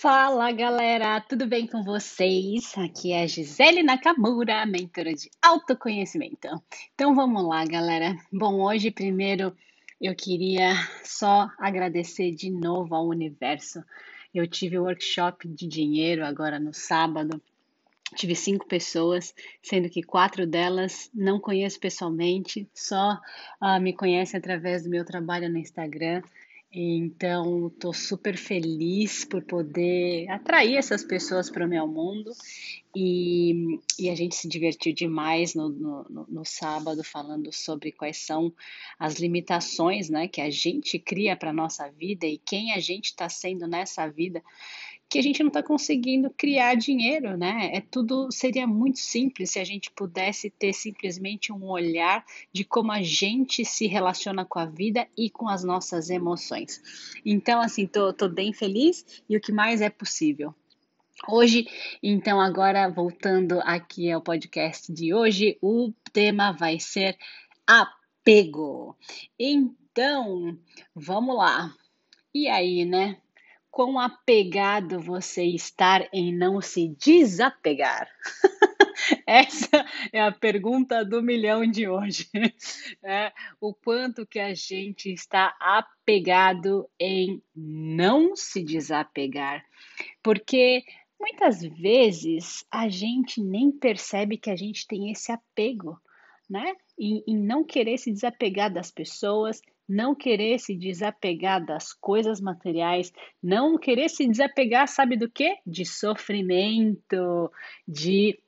Fala galera, tudo bem com vocês? Aqui é a Gisele Nakamura, mentora de autoconhecimento. Então vamos lá, galera. Bom, hoje primeiro eu queria só agradecer de novo ao universo. Eu tive o workshop de dinheiro agora no sábado. Tive cinco pessoas, sendo que quatro delas não conheço pessoalmente, só uh, me conhecem através do meu trabalho no Instagram. Então, estou super feliz por poder atrair essas pessoas para o meu mundo. E, e a gente se divertiu demais no, no, no, sábado falando sobre quais são as limitações né, que a gente cria para a nossa vida e quem a gente está sendo nessa vida que a gente não está conseguindo criar dinheiro, né? É tudo seria muito simples se a gente pudesse ter simplesmente um olhar de como a gente se relaciona com a vida e com as nossas emoções. Então, assim, tô, tô bem feliz e o que mais é possível. Hoje, então, agora voltando aqui ao podcast de hoje, o tema vai ser apego. Então, vamos lá. E aí, né? Quão apegado você estar em não se desapegar? Essa é a pergunta do milhão de hoje. É, o quanto que a gente está apegado em não se desapegar. Porque muitas vezes a gente nem percebe que a gente tem esse apego, né? Em, em não querer se desapegar das pessoas, não querer se desapegar das coisas materiais, não querer se desapegar, sabe do que? De sofrimento, de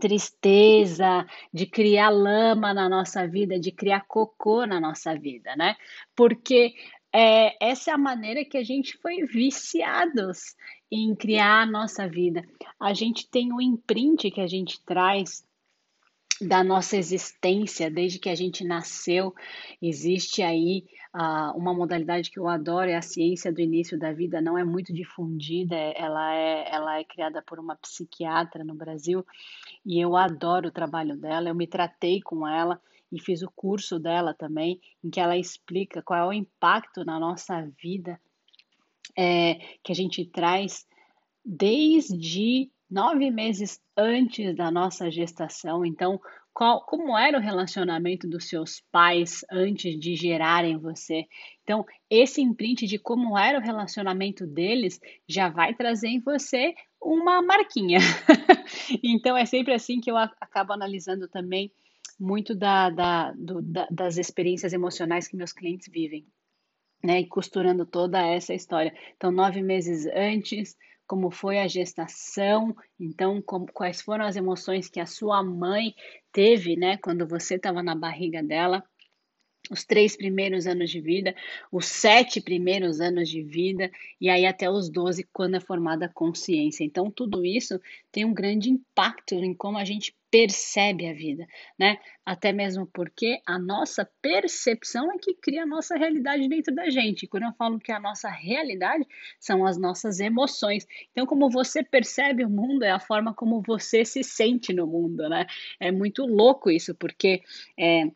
tristeza, de criar lama na nossa vida, de criar cocô na nossa vida, né? Porque é, essa é a maneira que a gente foi viciados em criar a nossa vida. A gente tem um imprint que a gente traz da nossa existência, desde que a gente nasceu, existe aí uh, uma modalidade que eu adoro, é a ciência do início da vida, não é muito difundida, ela é, ela é criada por uma psiquiatra no Brasil, e eu adoro o trabalho dela, eu me tratei com ela e fiz o curso dela também, em que ela explica qual é o impacto na nossa vida é, que a gente traz desde nove meses antes da nossa gestação. Então, qual, como era o relacionamento dos seus pais antes de gerarem você? Então, esse imprint de como era o relacionamento deles já vai trazer em você uma marquinha. então, é sempre assim que eu acabo analisando também muito da, da, do, da, das experiências emocionais que meus clientes vivem. Né, e costurando toda essa história. Então, nove meses antes, como foi a gestação, então como, quais foram as emoções que a sua mãe teve, né, quando você estava na barriga dela, os três primeiros anos de vida, os sete primeiros anos de vida, e aí até os doze, quando é formada a consciência. Então, tudo isso tem um grande impacto em como a gente percebe a vida, né? Até mesmo porque a nossa percepção é que cria a nossa realidade dentro da gente. Quando eu falo que a nossa realidade são as nossas emoções. Então, como você percebe o mundo é a forma como você se sente no mundo, né? É muito louco isso, porque é,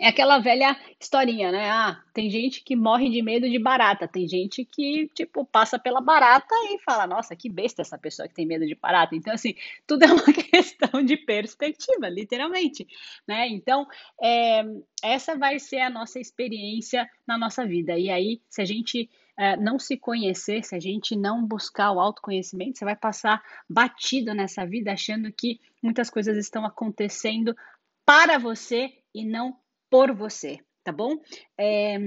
é aquela velha historinha, né? Ah, tem gente que morre de medo de barata, tem gente que, tipo, passa pela barata e fala, nossa, que besta essa pessoa que tem medo de barata. Então, assim, tudo é uma questão de perspectiva, literalmente, né? Então, é, essa vai ser a nossa experiência na nossa vida. E aí, se a gente é, não se conhecer, se a gente não buscar o autoconhecimento, você vai passar batido nessa vida achando que muitas coisas estão acontecendo para você e não por você, tá bom? É,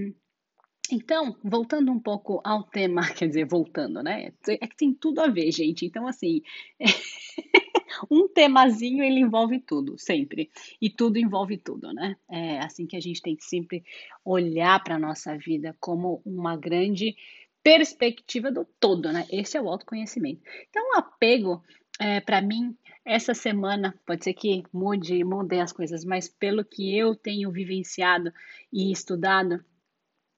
então, voltando um pouco ao tema, quer dizer, voltando, né? É que tem tudo a ver, gente. Então, assim, um temazinho ele envolve tudo, sempre. E tudo envolve tudo, né? É assim que a gente tem que sempre olhar para a nossa vida como uma grande perspectiva do todo, né? Esse é o autoconhecimento. Então, o apego, é, para mim, essa semana, pode ser que mude, mudem as coisas, mas pelo que eu tenho vivenciado e estudado,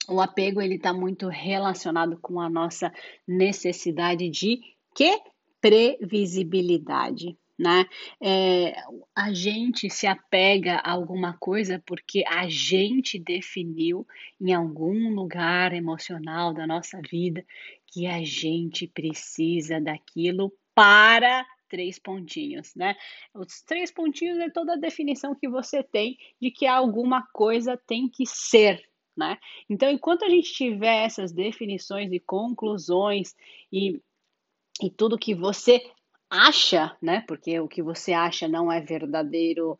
o apego ele está muito relacionado com a nossa necessidade de que previsibilidade né? É, a gente se apega a alguma coisa porque a gente definiu em algum lugar emocional da nossa vida que a gente precisa daquilo para três pontinhos, né? Os três pontinhos é toda a definição que você tem de que alguma coisa tem que ser, né? Então, enquanto a gente tiver essas definições e conclusões e, e tudo que você acha, né? Porque o que você acha não é verdadeiro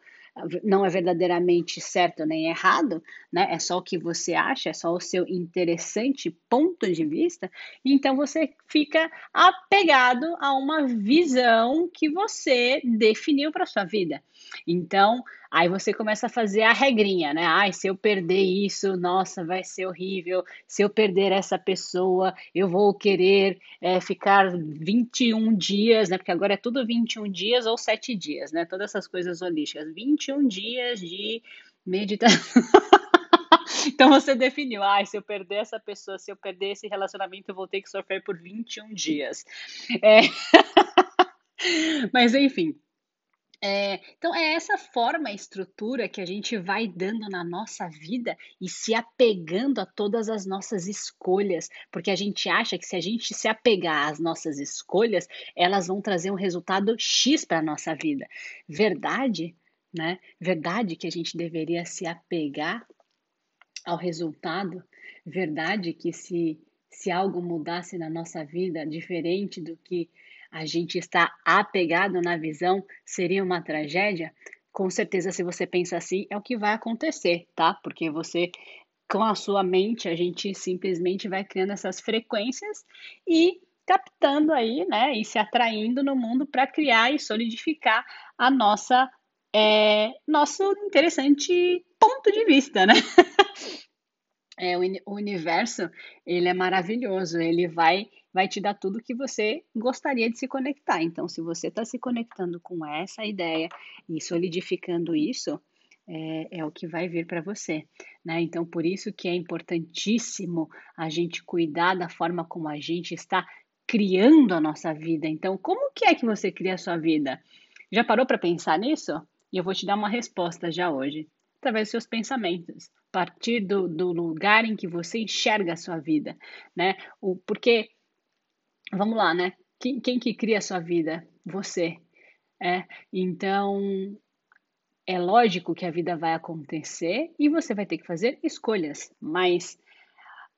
não é verdadeiramente certo nem errado, né? É só o que você acha, é só o seu interessante ponto de vista. Então você fica apegado a uma visão que você definiu para sua vida. Então, aí você começa a fazer a regrinha, né? Ai, se eu perder isso, nossa, vai ser horrível. Se eu perder essa pessoa, eu vou querer é, ficar 21 dias, né? Porque agora é tudo 21 dias ou 7 dias, né? Todas essas coisas holísticas. 21 dias de meditação. Então você definiu, ah, se eu perder essa pessoa, se eu perder esse relacionamento, eu vou ter que sofrer por 21 dias. É... Mas enfim, é, então, é essa forma estrutura que a gente vai dando na nossa vida e se apegando a todas as nossas escolhas, porque a gente acha que se a gente se apegar às nossas escolhas, elas vão trazer um resultado X para a nossa vida. Verdade, né? Verdade que a gente deveria se apegar ao resultado. Verdade que se, se algo mudasse na nossa vida diferente do que a gente está apegado na visão, seria uma tragédia? Com certeza, se você pensa assim, é o que vai acontecer, tá? Porque você, com a sua mente, a gente simplesmente vai criando essas frequências e captando aí, né, e se atraindo no mundo para criar e solidificar a nossa, é, nosso interessante ponto de vista, né? é, o universo, ele é maravilhoso, ele vai vai te dar tudo que você gostaria de se conectar. Então, se você está se conectando com essa ideia e solidificando isso, é, é o que vai vir para você. Né? Então, por isso que é importantíssimo a gente cuidar da forma como a gente está criando a nossa vida. Então, como que é que você cria a sua vida? Já parou para pensar nisso? E eu vou te dar uma resposta já hoje, através dos seus pensamentos, a partir do, do lugar em que você enxerga a sua vida, né? O, porque vamos lá, né? Quem, quem que cria a sua vida? Você. É, então, é lógico que a vida vai acontecer e você vai ter que fazer escolhas, mas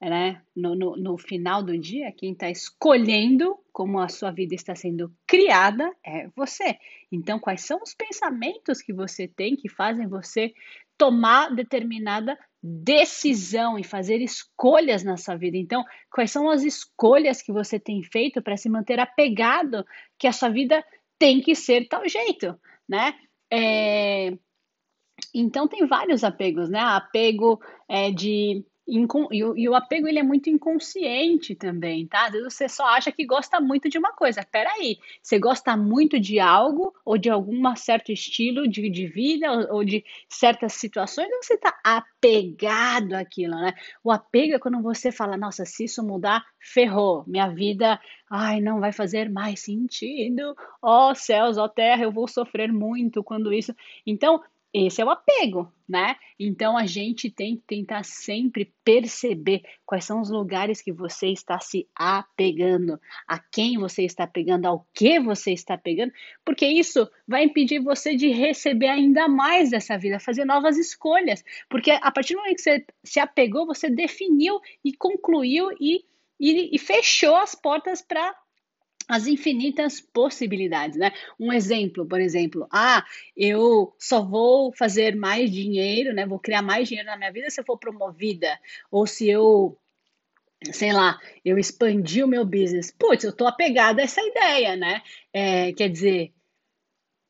né, no, no, no final do dia, quem está escolhendo como a sua vida está sendo criada é você. Então, quais são os pensamentos que você tem que fazem você tomar determinada decisão e fazer escolhas na sua vida. Então, quais são as escolhas que você tem feito para se manter apegado que a sua vida tem que ser tal jeito, né? É... Então tem vários apegos, né? Apego é, de e o, apego ele é muito inconsciente também, tá? Às vezes você só acha que gosta muito de uma coisa. Peraí, você gosta muito de algo ou de algum certo estilo de, de vida ou, ou de certas situações ou você está apegado àquilo, né? O apego é quando você fala, nossa, se isso mudar, ferrou, minha vida, ai, não vai fazer mais sentido. Ó oh, céus, ó oh, terra, eu vou sofrer muito quando isso. Então, esse é o apego, né? Então a gente tem que tentar sempre perceber quais são os lugares que você está se apegando, a quem você está pegando, ao que você está pegando, porque isso vai impedir você de receber ainda mais dessa vida, fazer novas escolhas, porque a partir do momento que você se apegou, você definiu e concluiu e, e, e fechou as portas para as infinitas possibilidades, né? Um exemplo, por exemplo, ah, eu só vou fazer mais dinheiro, né? Vou criar mais dinheiro na minha vida se eu for promovida, ou se eu, sei lá, eu expandi o meu business. Putz, eu tô apegada a essa ideia, né? É, quer dizer,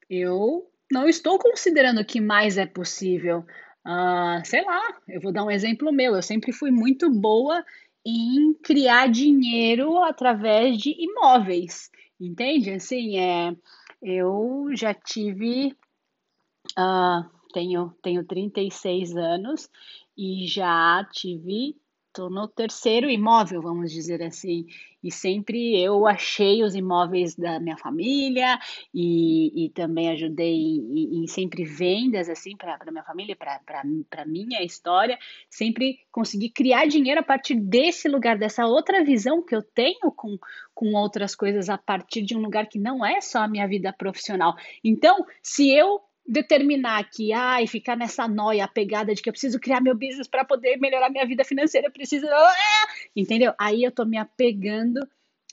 eu não estou considerando que mais é possível. Uh, sei lá, eu vou dar um exemplo meu. Eu sempre fui muito boa em criar dinheiro através de imóveis, entende? Assim, é, eu já tive, uh, tenho, tenho 36 anos e já tive, estou no terceiro imóvel, vamos dizer assim. E sempre eu achei os imóveis da minha família e, e também ajudei em, em sempre vendas assim para minha família, para minha história, sempre consegui criar dinheiro a partir desse lugar, dessa outra visão que eu tenho com, com outras coisas a partir de um lugar que não é só a minha vida profissional. Então, se eu determinar que, ai, ficar nessa noia, pegada de que eu preciso criar meu business para poder melhorar minha vida financeira, eu preciso, ah! entendeu? Aí eu tô me apegando,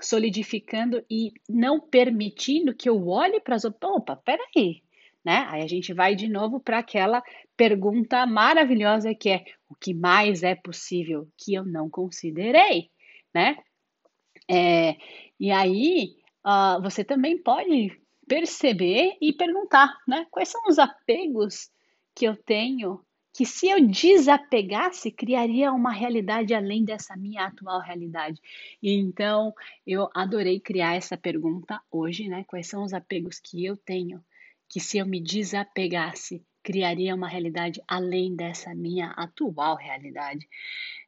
solidificando e não permitindo que eu olhe para as outras, opa, peraí, né? Aí a gente vai de novo para aquela pergunta maravilhosa que é o que mais é possível que eu não considerei, né? É, e aí uh, você também pode perceber e perguntar, né? Quais são os apegos que eu tenho que se eu desapegasse, criaria uma realidade além dessa minha atual realidade. E então, eu adorei criar essa pergunta hoje, né? Quais são os apegos que eu tenho que se eu me desapegasse, criaria uma realidade além dessa minha atual realidade,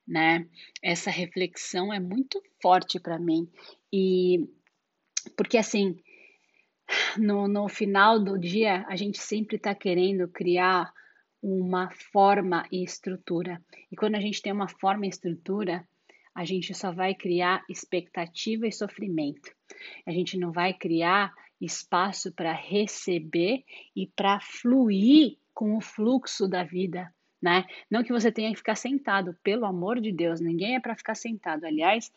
né? Essa reflexão é muito forte para mim e porque assim, no, no final do dia, a gente sempre está querendo criar uma forma e estrutura. E quando a gente tem uma forma e estrutura, a gente só vai criar expectativa e sofrimento. A gente não vai criar espaço para receber e para fluir com o fluxo da vida, né? Não que você tenha que ficar sentado, pelo amor de Deus, ninguém é para ficar sentado. Aliás,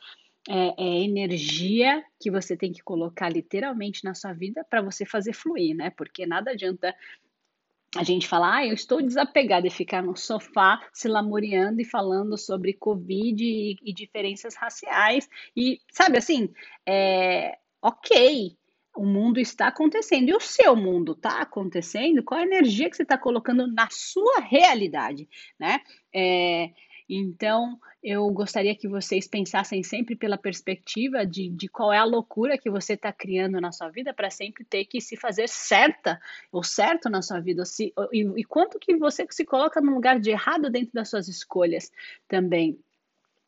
é, é, energia que você tem que colocar literalmente na sua vida para você fazer fluir, né? Porque nada adianta a gente falar, ah, eu estou desapegada e ficar no sofá se lamuriando e falando sobre Covid e, e diferenças raciais. E, sabe assim, é, ok, o mundo está acontecendo. E o seu mundo está acontecendo? Qual a energia que você está colocando na sua realidade, né? É, então, eu gostaria que vocês pensassem sempre pela perspectiva de, de qual é a loucura que você está criando na sua vida para sempre ter que se fazer certa ou certo na sua vida. Se, e, e quanto que você se coloca no lugar de errado dentro das suas escolhas também.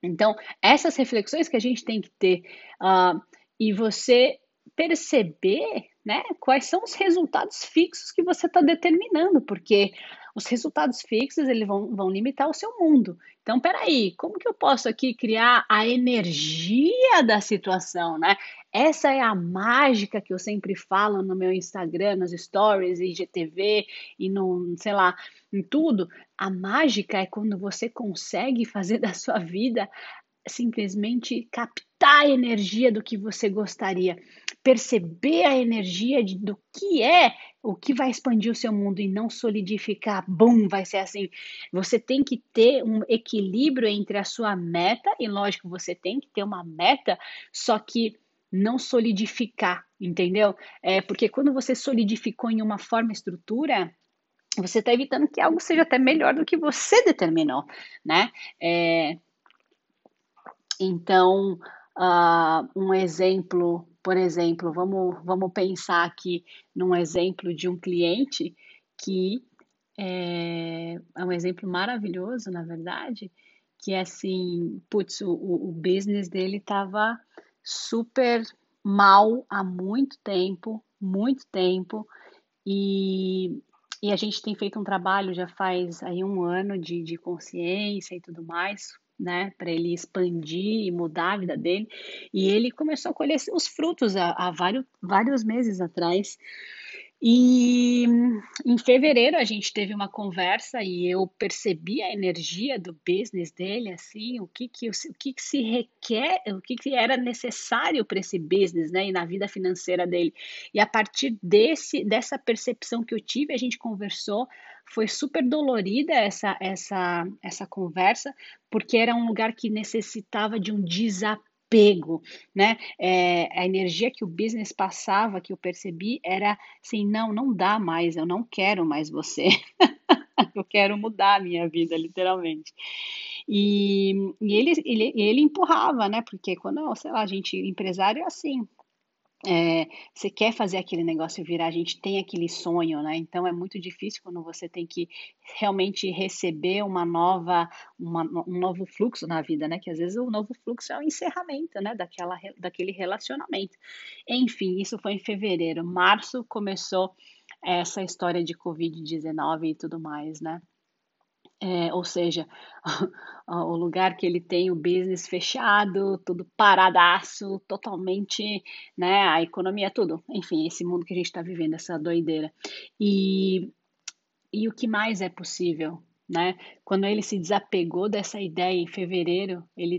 Então, essas reflexões que a gente tem que ter uh, e você perceber né, quais são os resultados fixos que você está determinando, porque os resultados fixos eles vão, vão limitar o seu mundo. Então, peraí, como que eu posso aqui criar a energia da situação, né? Essa é a mágica que eu sempre falo no meu Instagram, nos stories, IGTV e no, sei lá, em tudo. A mágica é quando você consegue fazer da sua vida simplesmente captar a energia do que você gostaria, perceber a energia de, do que é o que vai expandir o seu mundo e não solidificar, bum, vai ser assim. Você tem que ter um equilíbrio entre a sua meta, e lógico, você tem que ter uma meta, só que não solidificar, entendeu? É porque quando você solidificou em uma forma estrutura, você está evitando que algo seja até melhor do que você determinou, né? É, então, uh, um exemplo, por exemplo, vamos, vamos pensar aqui num exemplo de um cliente que é, é um exemplo maravilhoso, na verdade, que é assim, putz, o, o business dele estava super mal há muito tempo, muito tempo, e, e a gente tem feito um trabalho já faz aí um ano de, de consciência e tudo mais, né, para ele expandir e mudar a vida dele. E ele começou a colher os frutos há, há vários, vários meses atrás. E em fevereiro a gente teve uma conversa e eu percebi a energia do business dele, assim, o que que, o que, que se requer, o que, que era necessário para esse business, né, e na vida financeira dele. E a partir desse, dessa percepção que eu tive, a gente conversou, foi super dolorida essa, essa, essa conversa, porque era um lugar que necessitava de um desapego apego, né? É, a energia que o business passava, que eu percebi, era assim: não, não dá mais, eu não quero mais você. eu quero mudar a minha vida, literalmente. E, e ele, ele, ele empurrava, né? Porque quando, sei lá, a gente, empresário é assim, é, você quer fazer aquele negócio virar, a gente tem aquele sonho, né? Então é muito difícil quando você tem que realmente receber uma nova, uma, um novo fluxo na vida, né? Que às vezes o novo fluxo é o encerramento, né? Daquela, daquele relacionamento. Enfim, isso foi em fevereiro. Março começou essa história de Covid-19 e tudo mais, né? É, ou seja, o lugar que ele tem o business fechado, tudo paradaço, totalmente, né, a economia, tudo. Enfim, esse mundo que a gente está vivendo, essa doideira. E, e o que mais é possível, né? Quando ele se desapegou dessa ideia em fevereiro, ele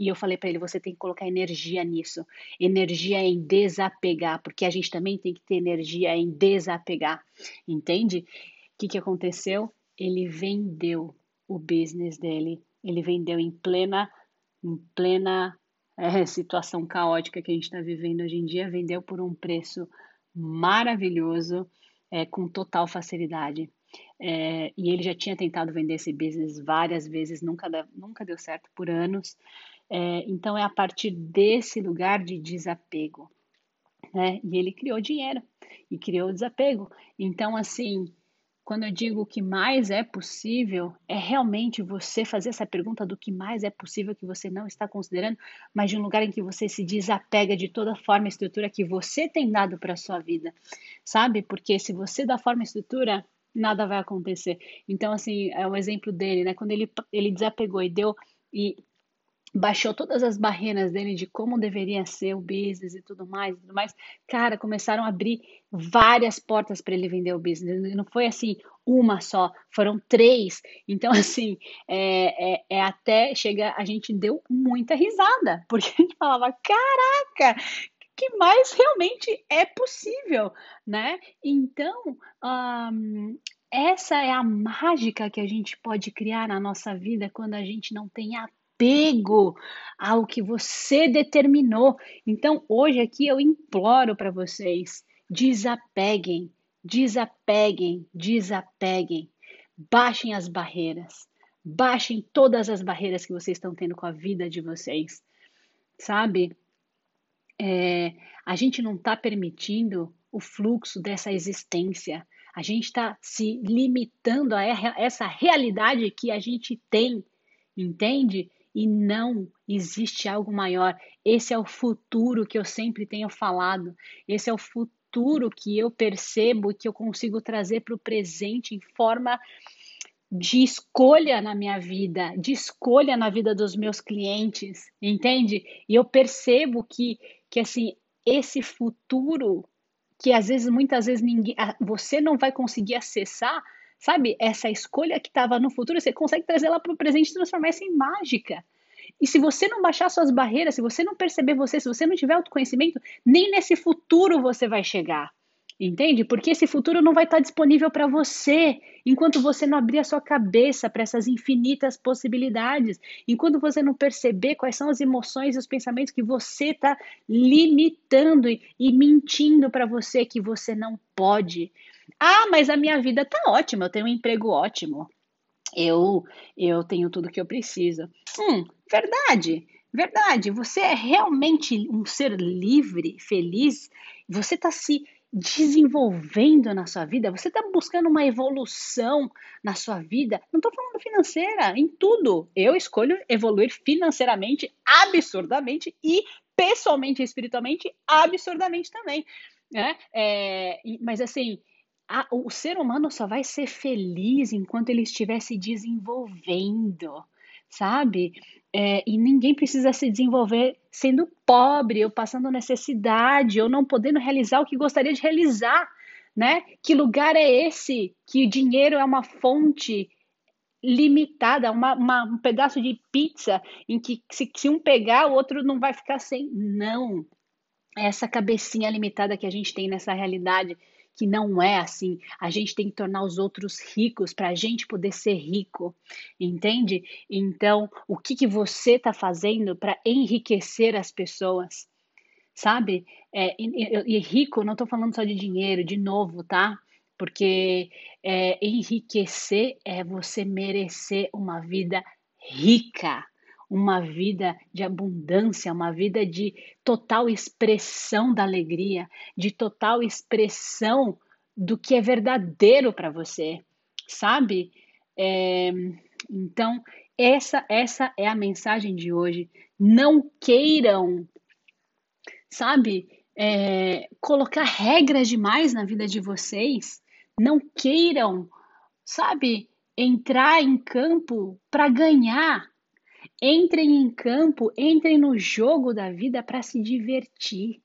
e eu falei para ele, você tem que colocar energia nisso, energia em desapegar, porque a gente também tem que ter energia em desapegar, entende? O que, que aconteceu? Ele vendeu o business dele, ele vendeu em plena, em plena é, situação caótica que a gente está vivendo hoje em dia, vendeu por um preço maravilhoso, é, com total facilidade. É, e ele já tinha tentado vender esse business várias vezes, nunca, nunca deu certo por anos. É, então é a partir desse lugar de desapego. Né? E ele criou dinheiro e criou desapego. Então, assim, quando eu digo o que mais é possível, é realmente você fazer essa pergunta do que mais é possível que você não está considerando, mas de um lugar em que você se desapega de toda forma e estrutura que você tem dado para a sua vida, sabe? Porque se você dá forma e estrutura, nada vai acontecer. Então, assim, é o exemplo dele, né? Quando ele, ele desapegou e deu. E baixou todas as barreiras dele de como deveria ser o business e tudo mais, tudo mais. Cara, começaram a abrir várias portas para ele vender o business. Não foi assim uma só, foram três. Então, assim, é, é, é até chegar, a gente deu muita risada, porque a gente falava, caraca, que mais realmente é possível, né? Então, essa é a mágica que a gente pode criar na nossa vida quando a gente não tem a apego ao que você determinou. Então, hoje aqui eu imploro para vocês: desapeguem, desapeguem, desapeguem. Baixem as barreiras. Baixem todas as barreiras que vocês estão tendo com a vida de vocês. Sabe? É, a gente não está permitindo o fluxo dessa existência. A gente está se limitando a essa realidade que a gente tem, entende? E não existe algo maior. Esse é o futuro que eu sempre tenho falado. Esse é o futuro que eu percebo que eu consigo trazer para o presente em forma de escolha na minha vida, de escolha na vida dos meus clientes, entende? E eu percebo que, que assim, esse futuro que às vezes, muitas vezes, ninguém, você não vai conseguir acessar, Sabe, essa escolha que estava no futuro, você consegue trazer ela para o presente e transformar isso em mágica. E se você não baixar suas barreiras, se você não perceber você, se você não tiver autoconhecimento, nem nesse futuro você vai chegar. Entende? Porque esse futuro não vai estar disponível para você enquanto você não abrir a sua cabeça para essas infinitas possibilidades, enquanto você não perceber quais são as emoções e os pensamentos que você está limitando e mentindo para você que você não pode. Ah, mas a minha vida tá ótima, eu tenho um emprego ótimo. Eu, eu tenho tudo que eu preciso. Hum, verdade, verdade. Você é realmente um ser livre, feliz. Você está se desenvolvendo na sua vida, você está buscando uma evolução na sua vida. Não estou falando financeira, em tudo. Eu escolho evoluir financeiramente, absurdamente, e pessoalmente e espiritualmente, absurdamente também. Né? É, mas assim, a, o ser humano só vai ser feliz enquanto ele estiver se desenvolvendo, sabe? É, e ninguém precisa se desenvolver sendo pobre, ou passando necessidade, ou não podendo realizar o que gostaria de realizar, né? Que lugar é esse que o dinheiro é uma fonte limitada, uma, uma, um pedaço de pizza em que se, se um pegar, o outro não vai ficar sem? Não. Essa cabecinha limitada que a gente tem nessa realidade que não é assim. A gente tem que tornar os outros ricos para a gente poder ser rico, entende? Então, o que, que você está fazendo para enriquecer as pessoas? Sabe? É, e, e rico, não estou falando só de dinheiro, de novo, tá? Porque é, enriquecer é você merecer uma vida rica uma vida de abundância, uma vida de total expressão da alegria, de total expressão do que é verdadeiro para você, sabe? É, então, essa, essa é a mensagem de hoje. Não queiram, sabe, é, colocar regras demais na vida de vocês. Não queiram, sabe, entrar em campo para ganhar. Entrem em campo, entrem no jogo da vida para se divertir.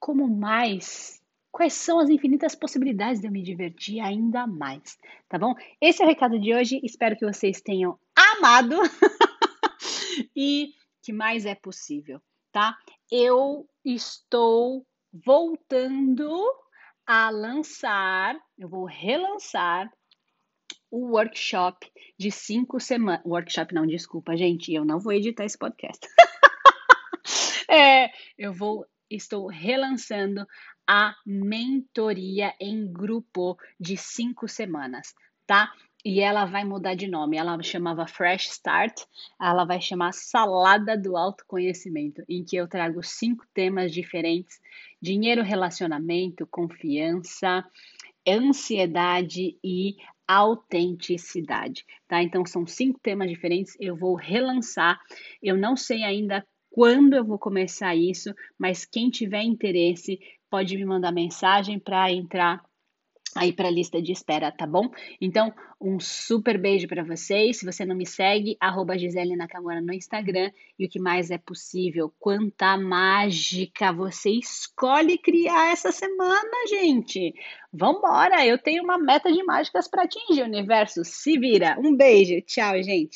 Como mais? Quais são as infinitas possibilidades de eu me divertir ainda mais? Tá bom? Esse é o recado de hoje. Espero que vocês tenham amado e que mais é possível, tá? Eu estou voltando a lançar, eu vou relançar o workshop de cinco semanas. Workshop não, desculpa, gente, eu não vou editar esse podcast. é, eu vou, estou relançando a mentoria em grupo de cinco semanas, tá? E ela vai mudar de nome. Ela chamava Fresh Start, ela vai chamar Salada do Autoconhecimento, em que eu trago cinco temas diferentes: dinheiro, relacionamento, confiança, ansiedade e autenticidade, tá? Então são cinco temas diferentes, eu vou relançar. Eu não sei ainda quando eu vou começar isso, mas quem tiver interesse pode me mandar mensagem para entrar aí para a lista de espera, tá bom? Então, um super beijo para vocês. Se você não me segue, arroba Gisele Nakamura no Instagram. E o que mais é possível, quanta mágica você escolhe criar essa semana, gente. Vambora! Eu tenho uma meta de mágicas para atingir, universo. Se vira. Um beijo. Tchau, gente.